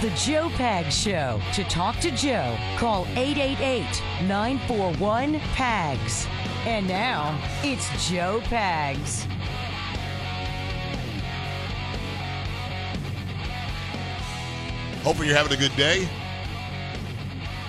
the Joe Pag Show. To talk to Joe, call 888 941 PAGS. And now, it's Joe Pags. Hopefully, you're having a good day.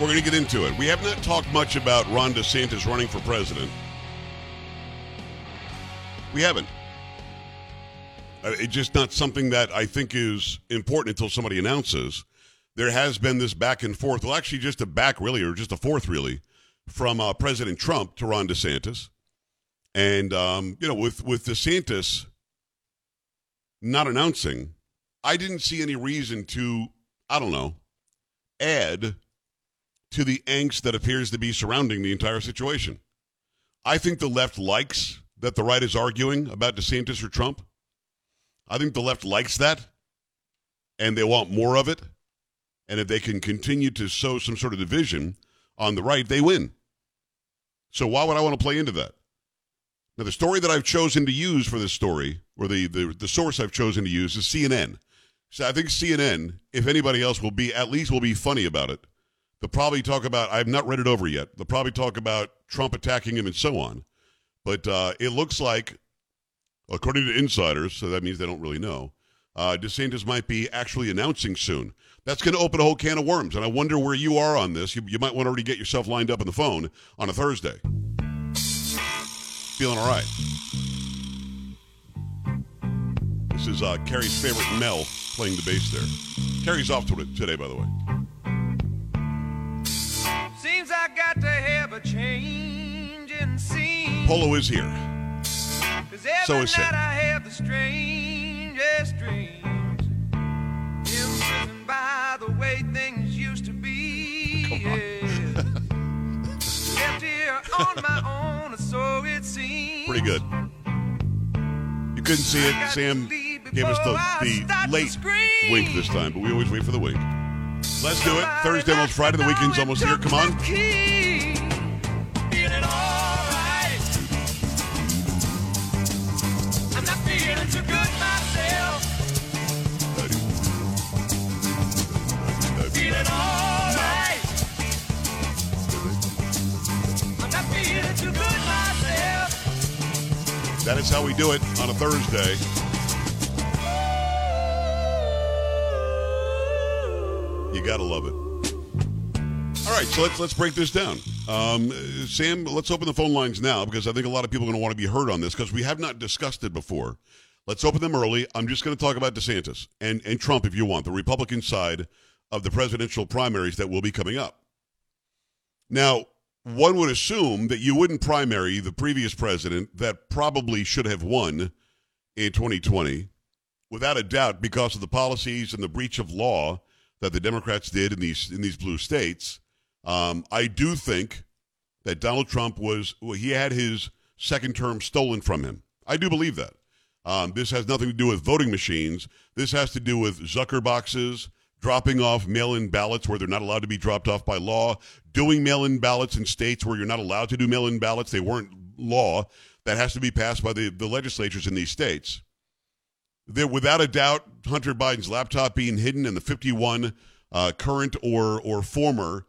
We're going to get into it. We have not talked much about Ron DeSantis running for president. We haven't. Uh, It's just not something that I think is important until somebody announces. There has been this back and forth. Well, actually, just a back, really, or just a forth, really, from uh, President Trump to Ron DeSantis. And, um, you know, with, with DeSantis not announcing, I didn't see any reason to, I don't know, add to the angst that appears to be surrounding the entire situation. I think the left likes that the right is arguing about DeSantis or Trump. I think the left likes that, and they want more of it. And if they can continue to sow some sort of division on the right, they win. So why would I want to play into that? Now, the story that I've chosen to use for this story, or the, the, the source I've chosen to use, is CNN. So I think CNN, if anybody else will be, at least will be funny about it. They'll probably talk about, I've not read it over yet. They'll probably talk about Trump attacking him and so on. But uh, it looks like, according to insiders, so that means they don't really know, uh, DeSantis might be actually announcing soon. That's going to open a whole can of worms. And I wonder where you are on this. You, you might want to already get yourself lined up on the phone on a Thursday. Feeling all right. This is uh, Carrie's favorite Mel playing the bass there. Carrie's off to it today, by the way. Seems I got to have a change in scene. Polo is here. So is night Sam. I have the strangest dreams. Imprisoned by the way things used to be. Yeah. Left here on my own, so it seems. Pretty good. You couldn't see it. Sam gave us the, the late wink this time, but we always wait for the wink. Let's do it. Thursday, almost Friday. The weekend's almost here. Come on. That is how we do it on a Thursday. You gotta love it. All right, so let's let's break this down. Um, Sam, let's open the phone lines now because I think a lot of people are going to want to be heard on this because we have not discussed it before. Let's open them early. I'm just going to talk about DeSantis and and Trump if you want, the Republican side of the presidential primaries that will be coming up. Now, one would assume that you wouldn't primary the previous president that probably should have won in 2020, without a doubt, because of the policies and the breach of law that the Democrats did in these in these blue states. Um, I do think that Donald Trump was well, he had his second term stolen from him. I do believe that. Um, this has nothing to do with voting machines. This has to do with Zucker boxes, dropping off mail in ballots where they're not allowed to be dropped off by law, doing mail in ballots in states where you're not allowed to do mail in ballots. They weren't law. That has to be passed by the, the legislatures in these states. There, without a doubt, Hunter Biden's laptop being hidden and the 51 uh, current or or former,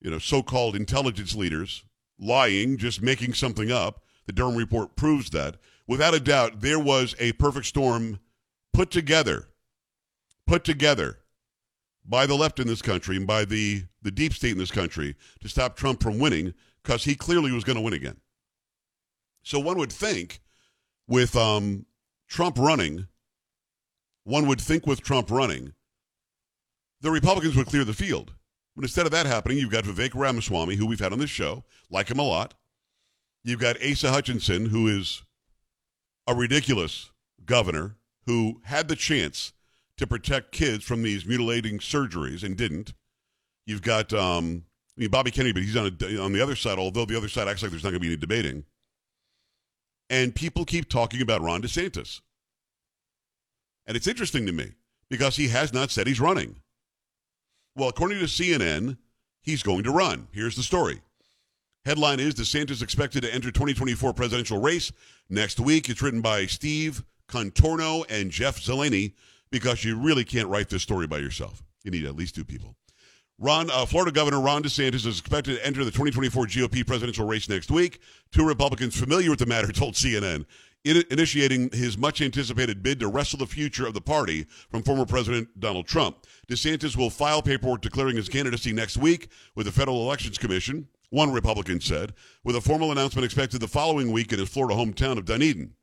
you know, so-called intelligence leaders lying, just making something up. The Durham report proves that. Without a doubt, there was a perfect storm put together, put together by the left in this country and by the the deep state in this country to stop Trump from winning because he clearly was going to win again. So one would think, with um, Trump running, one would think with Trump running, the Republicans would clear the field. But instead of that happening, you've got Vivek Ramaswamy, who we've had on this show, like him a lot. You've got Asa Hutchinson, who is a ridiculous governor who had the chance to protect kids from these mutilating surgeries and didn't. You've got um, I mean, Bobby Kennedy, but he's on a, on the other side. Although the other side acts like there's not going to be any debating, and people keep talking about Ron DeSantis, and it's interesting to me because he has not said he's running. Well, according to CNN, he's going to run. Here's the story. Headline is DeSantis expected to enter 2024 presidential race next week. It's written by Steve Contorno and Jeff Zeleny because you really can't write this story by yourself. You need at least two people. Ron, uh, Florida Governor Ron DeSantis is expected to enter the 2024 GOP presidential race next week. Two Republicans familiar with the matter told CNN, in- initiating his much anticipated bid to wrestle the future of the party from former President Donald Trump. DeSantis will file paperwork declaring his candidacy next week with the Federal Elections Commission, one Republican said, with a formal announcement expected the following week in his Florida hometown of Dunedin.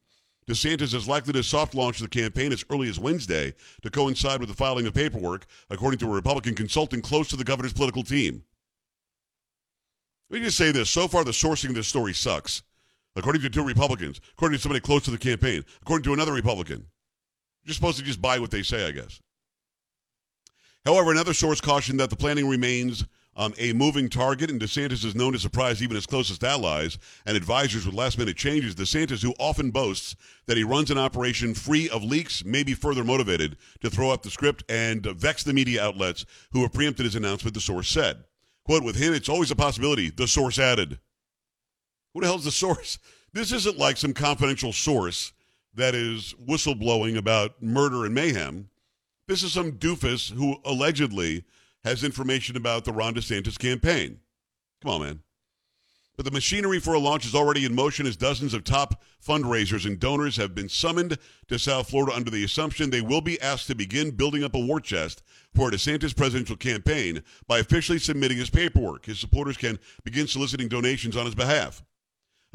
DeSantis is likely to soft launch the campaign as early as Wednesday to coincide with the filing of paperwork, according to a Republican consultant close to the governor's political team. Let me just say this. So far, the sourcing of this story sucks. According to two Republicans, according to somebody close to the campaign, according to another Republican. You're supposed to just buy what they say, I guess. However, another source cautioned that the planning remains um, a moving target, and DeSantis is known to surprise even his closest allies and advisors with last minute changes. DeSantis, who often boasts that he runs an operation free of leaks, may be further motivated to throw up the script and vex the media outlets who have preempted his announcement, the source said. Quote, with him, it's always a possibility, the source added. Who the hell's the source? This isn't like some confidential source that is whistleblowing about murder and mayhem. This is some doofus who allegedly has information about the Ron DeSantis campaign. Come on, man. But the machinery for a launch is already in motion as dozens of top fundraisers and donors have been summoned to South Florida under the assumption they will be asked to begin building up a war chest for a DeSantis presidential campaign by officially submitting his paperwork. His supporters can begin soliciting donations on his behalf.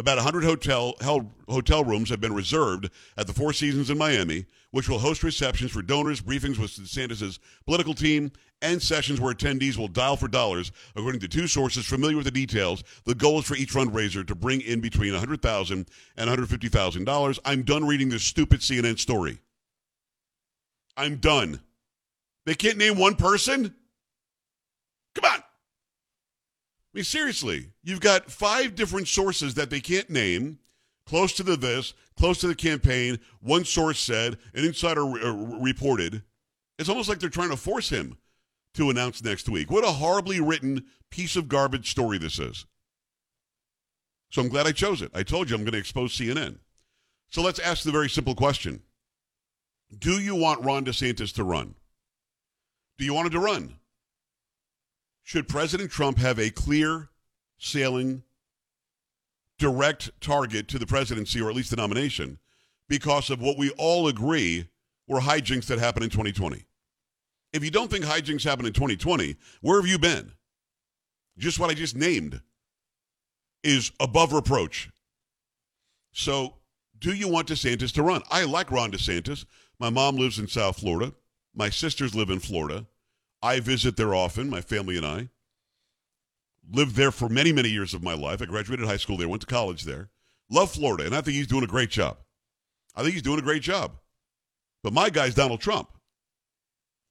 About 100 hotel, hotel rooms have been reserved at the Four Seasons in Miami, which will host receptions for donors, briefings with DeSantis' political team, and sessions where attendees will dial for dollars. According to two sources familiar with the details, the goal is for each fundraiser to bring in between 100,000 and $150,000. I'm done reading this stupid CNN story. I'm done. They can't name one person? Come on. I mean, seriously, you've got five different sources that they can't name, close to the this, close to the campaign. One source said, an insider re- uh, reported. It's almost like they're trying to force him to announce next week. What a horribly written piece of garbage story this is. So I'm glad I chose it. I told you I'm going to expose CNN. So let's ask the very simple question Do you want Ron DeSantis to run? Do you want him to run? Should President Trump have a clear sailing, direct target to the presidency or at least the nomination because of what we all agree were hijinks that happened in 2020? If you don't think hijinks happened in 2020, where have you been? Just what I just named is above reproach. So, do you want DeSantis to run? I like Ron DeSantis. My mom lives in South Florida. My sisters live in Florida. I visit there often, my family and I. Lived there for many, many years of my life. I graduated high school there, went to college there. Love Florida, and I think he's doing a great job. I think he's doing a great job. But my guy's Donald Trump.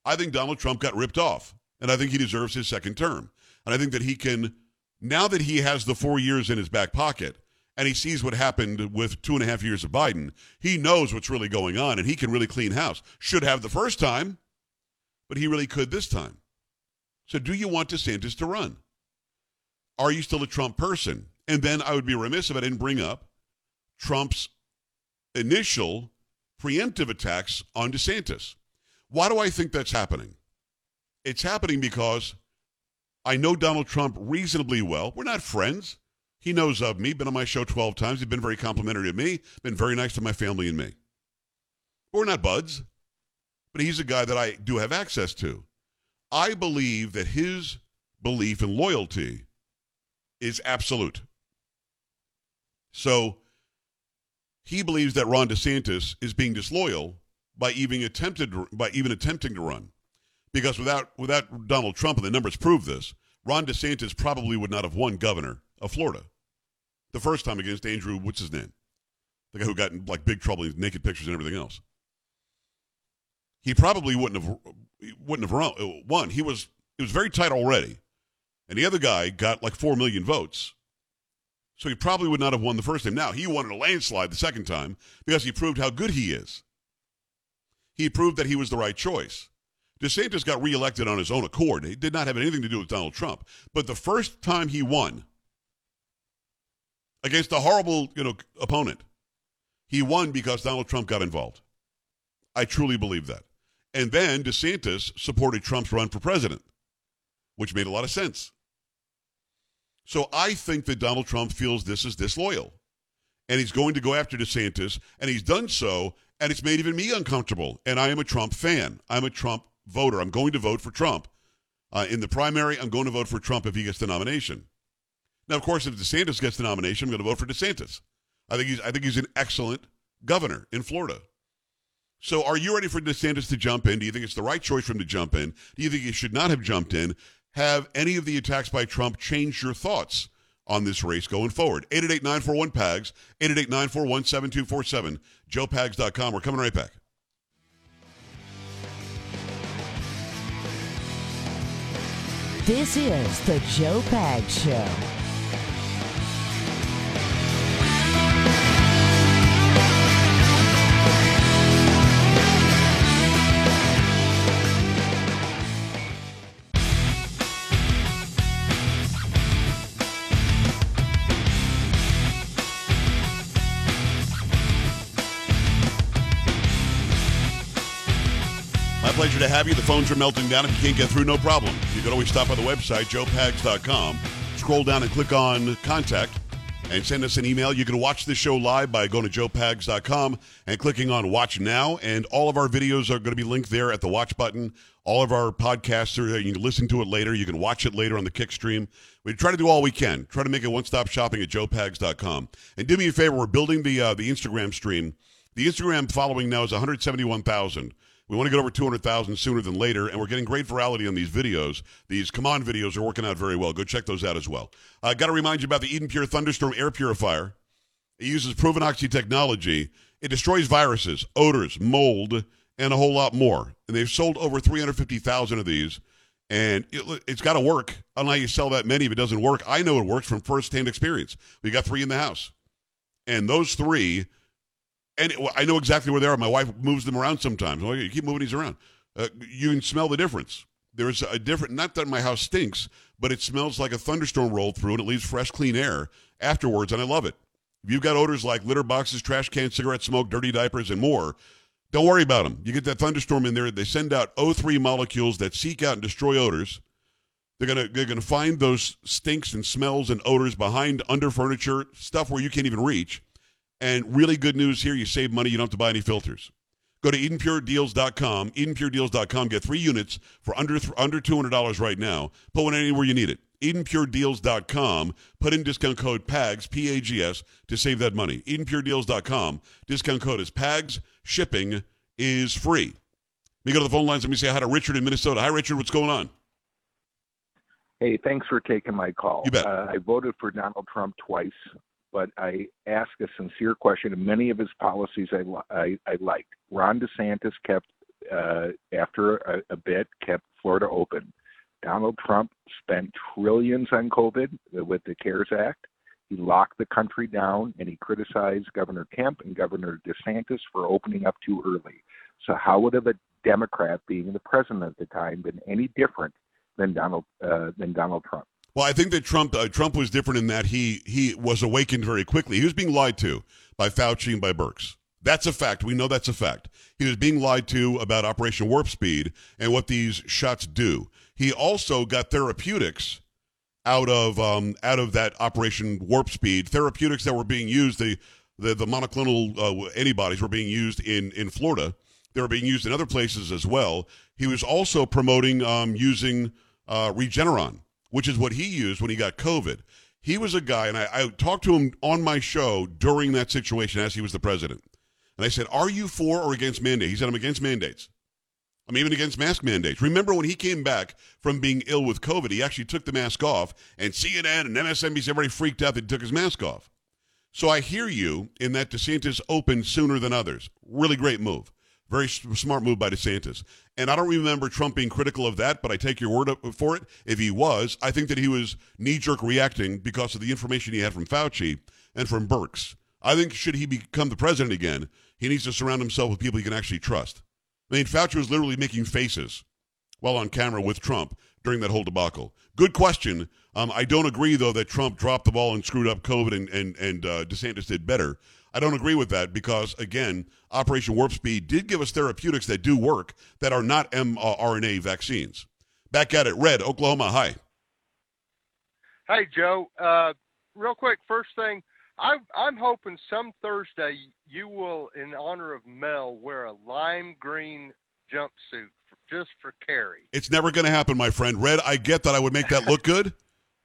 I think Donald Trump got ripped off, and I think he deserves his second term. And I think that he can, now that he has the four years in his back pocket, and he sees what happened with two and a half years of Biden, he knows what's really going on, and he can really clean house. Should have the first time, but he really could this time. So, do you want DeSantis to run? Are you still a Trump person? And then I would be remiss if I didn't bring up Trump's initial preemptive attacks on DeSantis. Why do I think that's happening? It's happening because I know Donald Trump reasonably well. We're not friends. He knows of me, been on my show 12 times. He's been very complimentary to me, been very nice to my family and me. We're not buds, but he's a guy that I do have access to. I believe that his belief and loyalty is absolute. So he believes that Ron DeSantis is being disloyal by even attempted by even attempting to run. Because without without Donald Trump, and the numbers prove this, Ron DeSantis probably would not have won governor of Florida the first time against Andrew, what's his name? The guy who got in like big trouble, naked pictures and everything else. He probably wouldn't have wouldn't have won. He was it was very tight already, and the other guy got like four million votes. So he probably would not have won the first time. Now he won in a landslide the second time because he proved how good he is. He proved that he was the right choice. DeSantis got reelected on his own accord. He did not have anything to do with Donald Trump. But the first time he won against a horrible, you know, opponent, he won because Donald Trump got involved. I truly believe that. And then DeSantis supported Trump's run for president, which made a lot of sense. So I think that Donald Trump feels this is disloyal. And he's going to go after DeSantis, and he's done so, and it's made even me uncomfortable. And I am a Trump fan. I'm a Trump voter. I'm going to vote for Trump. Uh, in the primary, I'm going to vote for Trump if he gets the nomination. Now, of course, if DeSantis gets the nomination, I'm going to vote for DeSantis. I think he's I think he's an excellent governor in Florida. So, are you ready for DeSantis to jump in? Do you think it's the right choice for him to jump in? Do you think he should not have jumped in? Have any of the attacks by Trump changed your thoughts on this race going forward? 888 941 PAGS, 888 941 7247, joepags.com. We're coming right back. This is the Joe Pags Show. Pleasure to have you. The phones are melting down. If you can't get through, no problem. You can always stop by the website, joepags.com. Scroll down and click on contact and send us an email. You can watch this show live by going to joepags.com and clicking on watch now. And all of our videos are going to be linked there at the watch button. All of our podcasts are there. You can listen to it later. You can watch it later on the kick stream. We try to do all we can. Try to make it one stop shopping at joepags.com. And do me a favor, we're building the, uh, the Instagram stream. The Instagram following now is 171,000. We want to get over 200,000 sooner than later, and we're getting great virality on these videos. These Come On videos are working out very well. Go check those out as well. I uh, got to remind you about the Eden Pure Thunderstorm Air Purifier. It uses proven oxy technology. It destroys viruses, odors, mold, and a whole lot more. And they've sold over 350,000 of these, and it, it's got to work. I don't know how you sell that many if it doesn't work. I know it works from first-hand experience. We got three in the house, and those three – and it, I know exactly where they are. My wife moves them around sometimes. Well, you keep moving these around. Uh, you can smell the difference. There's a different, not that my house stinks, but it smells like a thunderstorm rolled through and it leaves fresh, clean air afterwards, and I love it. If you've got odors like litter boxes, trash cans, cigarette smoke, dirty diapers, and more, don't worry about them. You get that thunderstorm in there, they send out O3 molecules that seek out and destroy odors. They're gonna they're gonna find those stinks and smells and odors behind under furniture, stuff where you can't even reach. And really good news here, you save money, you don't have to buy any filters. Go to EdenPureDeals.com, EdenPureDeals.com, get three units for under under $200 right now. Put one anywhere you need it. EdenPureDeals.com, put in discount code PAGS, P-A-G-S, to save that money. EdenPureDeals.com, discount code is PAGS, shipping is free. Let me go to the phone lines. Let me say hi to Richard in Minnesota. Hi, Richard. What's going on? Hey, thanks for taking my call. You bet. Uh, I voted for Donald Trump twice but I ask a sincere question. And many of his policies I, I, I liked. Ron DeSantis kept, uh, after a, a bit, kept Florida open. Donald Trump spent trillions on COVID with the CARES Act. He locked the country down and he criticized Governor Kemp and Governor DeSantis for opening up too early. So, how would have a Democrat being the president at the time been any different than Donald uh, than Donald Trump? Well, I think that Trump uh, Trump was different in that he he was awakened very quickly. He was being lied to by Fauci and by Birx. That's a fact. We know that's a fact. He was being lied to about Operation Warp Speed and what these shots do. He also got therapeutics out of um, out of that Operation Warp Speed. Therapeutics that were being used the the, the monoclonal uh, antibodies were being used in in Florida. They were being used in other places as well. He was also promoting um, using uh, Regeneron which is what he used when he got COVID. He was a guy, and I, I, talked to him on my show during that situation as he was the president. And I said, Are you for or against mandates? He said, I'm against mandates. I'm even against mask mandates. Remember when he came back from being ill with COVID, he actually took the mask off, and CNN and MSNBC, everybody freaked out that he took his mask off. So I hear you in that DeSantis opened sooner than others. Really great move. Very smart move by DeSantis. And I don't remember Trump being critical of that, but I take your word uh, for it. If he was, I think that he was knee jerk reacting because of the information he had from Fauci and from Birx. I think should he become the president again, he needs to surround himself with people he can actually trust. I mean, Fauci was literally making faces while on camera with Trump during that whole debacle. Good question. Um, I don't agree though that Trump dropped the ball and screwed up COVID and and and uh, DeSantis did better. I don't agree with that because again, Operation Warp Speed did give us therapeutics that do work that are not mRNA vaccines. Back at it, Red, Oklahoma. Hi. Hey, Joe. Uh, real quick, first thing, I, I'm hoping some Thursday you will, in honor of Mel, wear a lime green jumpsuit for, just for Carrie. It's never going to happen, my friend. Red, I get that I would make that look good,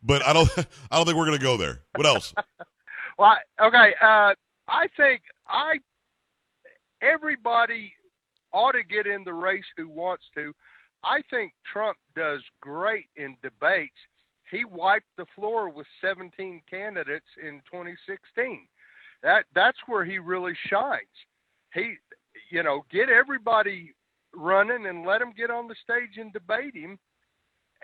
but I don't. I don't think we're going to go there. What else? well, I, okay. Uh, I think I everybody ought to get in the race who wants to. I think Trump does great in debates he wiped the floor with 17 candidates in 2016. That that's where he really shines. He, you know, get everybody running and let him get on the stage and debate him,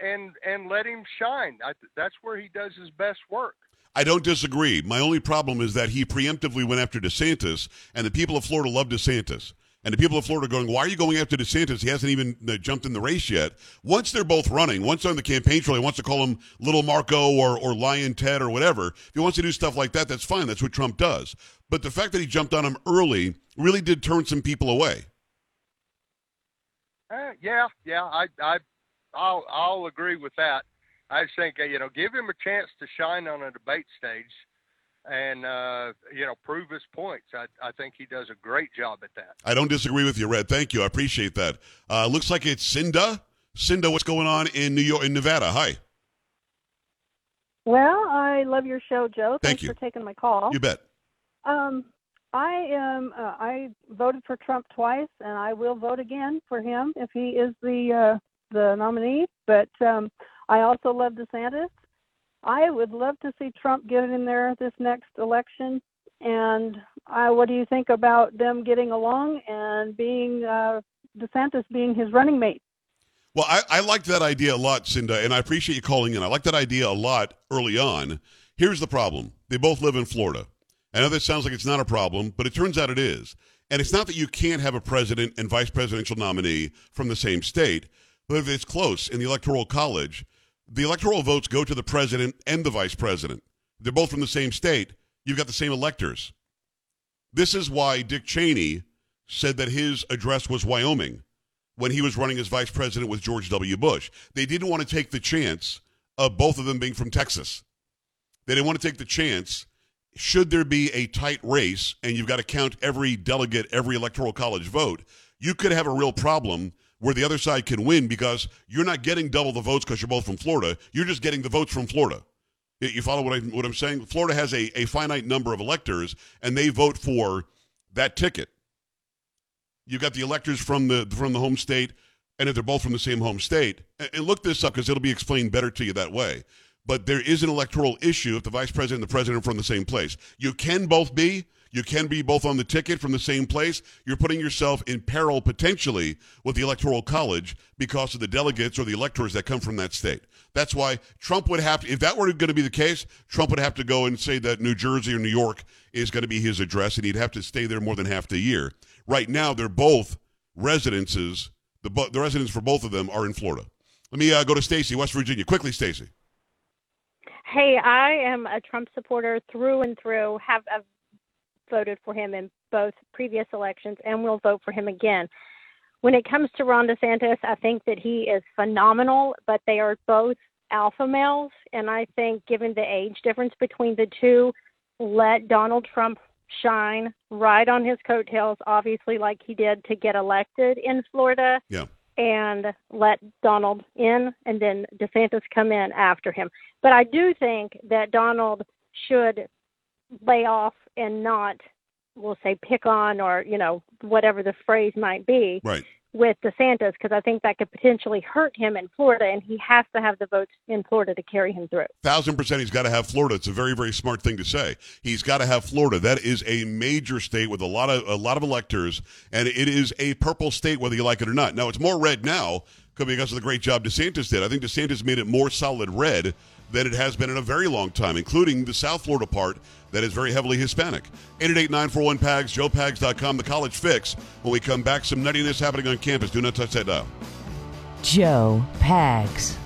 and and let him shine. I, that's where he does his best work. I don't disagree. My only problem is that he preemptively went after DeSantis, and the people of Florida love DeSantis. And the people of Florida are going, why are you going after DeSantis? He hasn't even uh, jumped in the race yet. Once they're both running, once on the campaign trail, he wants to call him Little Marco or, or Lyin' Ted or whatever. If he wants to do stuff like that, that's fine. That's what Trump does. But the fact that he jumped on him early really did turn some people away. Uh, yeah, yeah, I, I, I'll, I'll agree with that. I think uh, you know, give him a chance to shine on a debate stage and uh, you know prove his points. I, I think he does a great job at that. I don't disagree with you, Red. Thank you. I appreciate that. Uh, looks like it's Cinda. Cinda, what's going on in New York, in Nevada? Hi. Well, I love your show, Joe. Thank Thanks you. for taking my call. You bet. Um, I am. Uh, I voted for Trump twice, and I will vote again for him if he is the uh, the nominee. But um, I also love DeSantis. I would love to see Trump get in there this next election. And uh, what do you think about them getting along and being uh, DeSantis being his running mate? Well, I, I liked that idea a lot, Cinda, and I appreciate you calling in. I like that idea a lot early on. Here's the problem they both live in Florida. I know that sounds like it's not a problem, but it turns out it is. And it's not that you can't have a president and vice presidential nominee from the same state, but if it's close in the Electoral College, the electoral votes go to the president and the vice president. They're both from the same state. You've got the same electors. This is why Dick Cheney said that his address was Wyoming when he was running as vice president with George W. Bush. They didn't want to take the chance of both of them being from Texas. They didn't want to take the chance. Should there be a tight race and you've got to count every delegate, every electoral college vote, you could have a real problem where the other side can win because you're not getting double the votes because you're both from Florida. You're just getting the votes from Florida. You follow what, I, what I'm saying? Florida has a, a finite number of electors, and they vote for that ticket. You've got the electors from the from the home state, and if they're both from the same home state, and, and look this up because it'll be explained better to you that way. But there is an electoral issue if the vice president and the president are from the same place. You can both be, you can be both on the ticket from the same place. You're putting yourself in peril potentially with the Electoral College because of the delegates or the electors that come from that state. That's why Trump would have to, if that were going to be the case, Trump would have to go and say that New Jersey or New York is going to be his address and he'd have to stay there more than half the year. Right now, they're both residences. The, the residents for both of them are in Florida. Let me uh, go to Stacy, West Virginia. Quickly, Stacy. Hey, I am a Trump supporter through and through. Have I've voted for him in both previous elections and will vote for him again. When it comes to Ron DeSantis, I think that he is phenomenal, but they are both alpha males, and I think given the age difference between the two, let Donald Trump shine right on his coattails, obviously like he did to get elected in Florida. Yeah and let Donald in and then DeSantis come in after him. But I do think that Donald should lay off and not we'll say pick on or, you know, whatever the phrase might be. Right with DeSantis because I think that could potentially hurt him in Florida, and he has to have the votes in Florida to carry him through. Thousand percent, he's got to have Florida. It's a very, very smart thing to say. He's got to have Florida. That is a major state with a lot of a lot of electors, and it is a purple state whether you like it or not. Now it's more red now because of the great job DeSantis did. I think DeSantis made it more solid red than it has been in a very long time, including the South Florida part that is very heavily Hispanic. 888-941-PAGS, joepags.com, the college fix. When we come back, some nuttiness happening on campus. Do not touch that dial. Joe Pags.